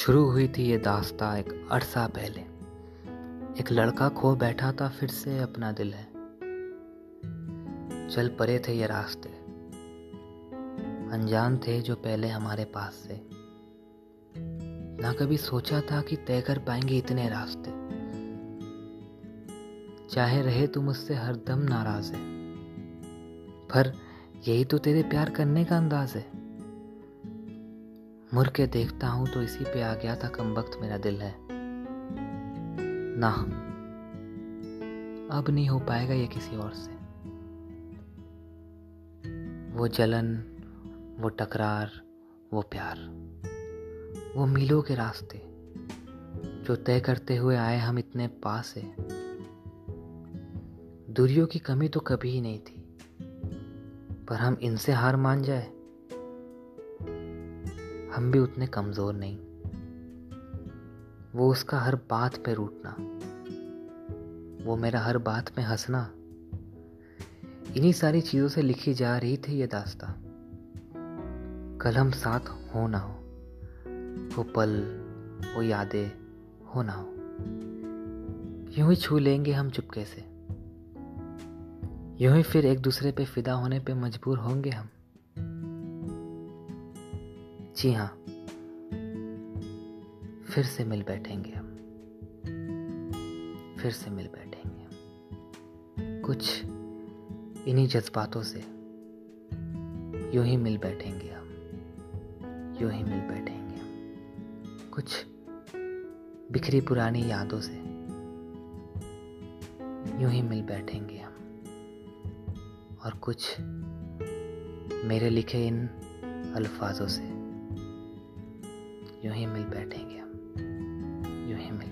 शुरू हुई थी ये दास्ता एक अरसा पहले। एक लड़का खो बैठा था, फिर से अपना दिल है। चल परे थे ये रास्ते। अनजान थे जो पहले हमारे पास से। ना कभी सोचा था कि तय कर पाएँगे इतने रास्ते। चाहे रहे तुम मुझसे हरदम नाराज़ है। पर यही तो तेरे प्यार करने का अंदाज है। मुर के देखता हूँ तो इसी पे आ गया था कम वक्त मेरा दिल है। ना अब नहीं हो पाएगा ये किसी और से। वो जलन, वो टकरार, वो प्यार, वो मीलों के रास्ते जो तय करते हुए आए हम इतने पास। है दूरियों की कमी तो कभी ही नहीं थी, पर हम इनसे हार मान जाए। हम भी उतने कमज़ोर नहीं। वो उसका हर बात पे रूठना। वो मेरा हर बात में हंसना। इन्हीं सारी चीज़ों से लिखी जा रही थी ये दास्ता। कल हम साथ हो ना हो। वो पल, वो यादें हो ना हो। यूँ ही छू लेंगे हम चुपके से। यूँ ही फिर एक दूसरे पे फिदा होने पे मजबूर होंगे हम। जी हाँ। फिर से मिल बैठेंगे हम। फिर से मिल बैठेंगे कुछ इन्हीं जज्बातों से यूँ ही मिल बैठेंगे हम। यूँ ही मिल बैठेंगे हम। कुछ बिखरी पुरानी यादों से यूँ ही मिल बैठेंगे हम। और कुछ मेरे लिखे इन अल्फाजों से यूँ ही मिल बैठेंगे हम। यूँ ही मिल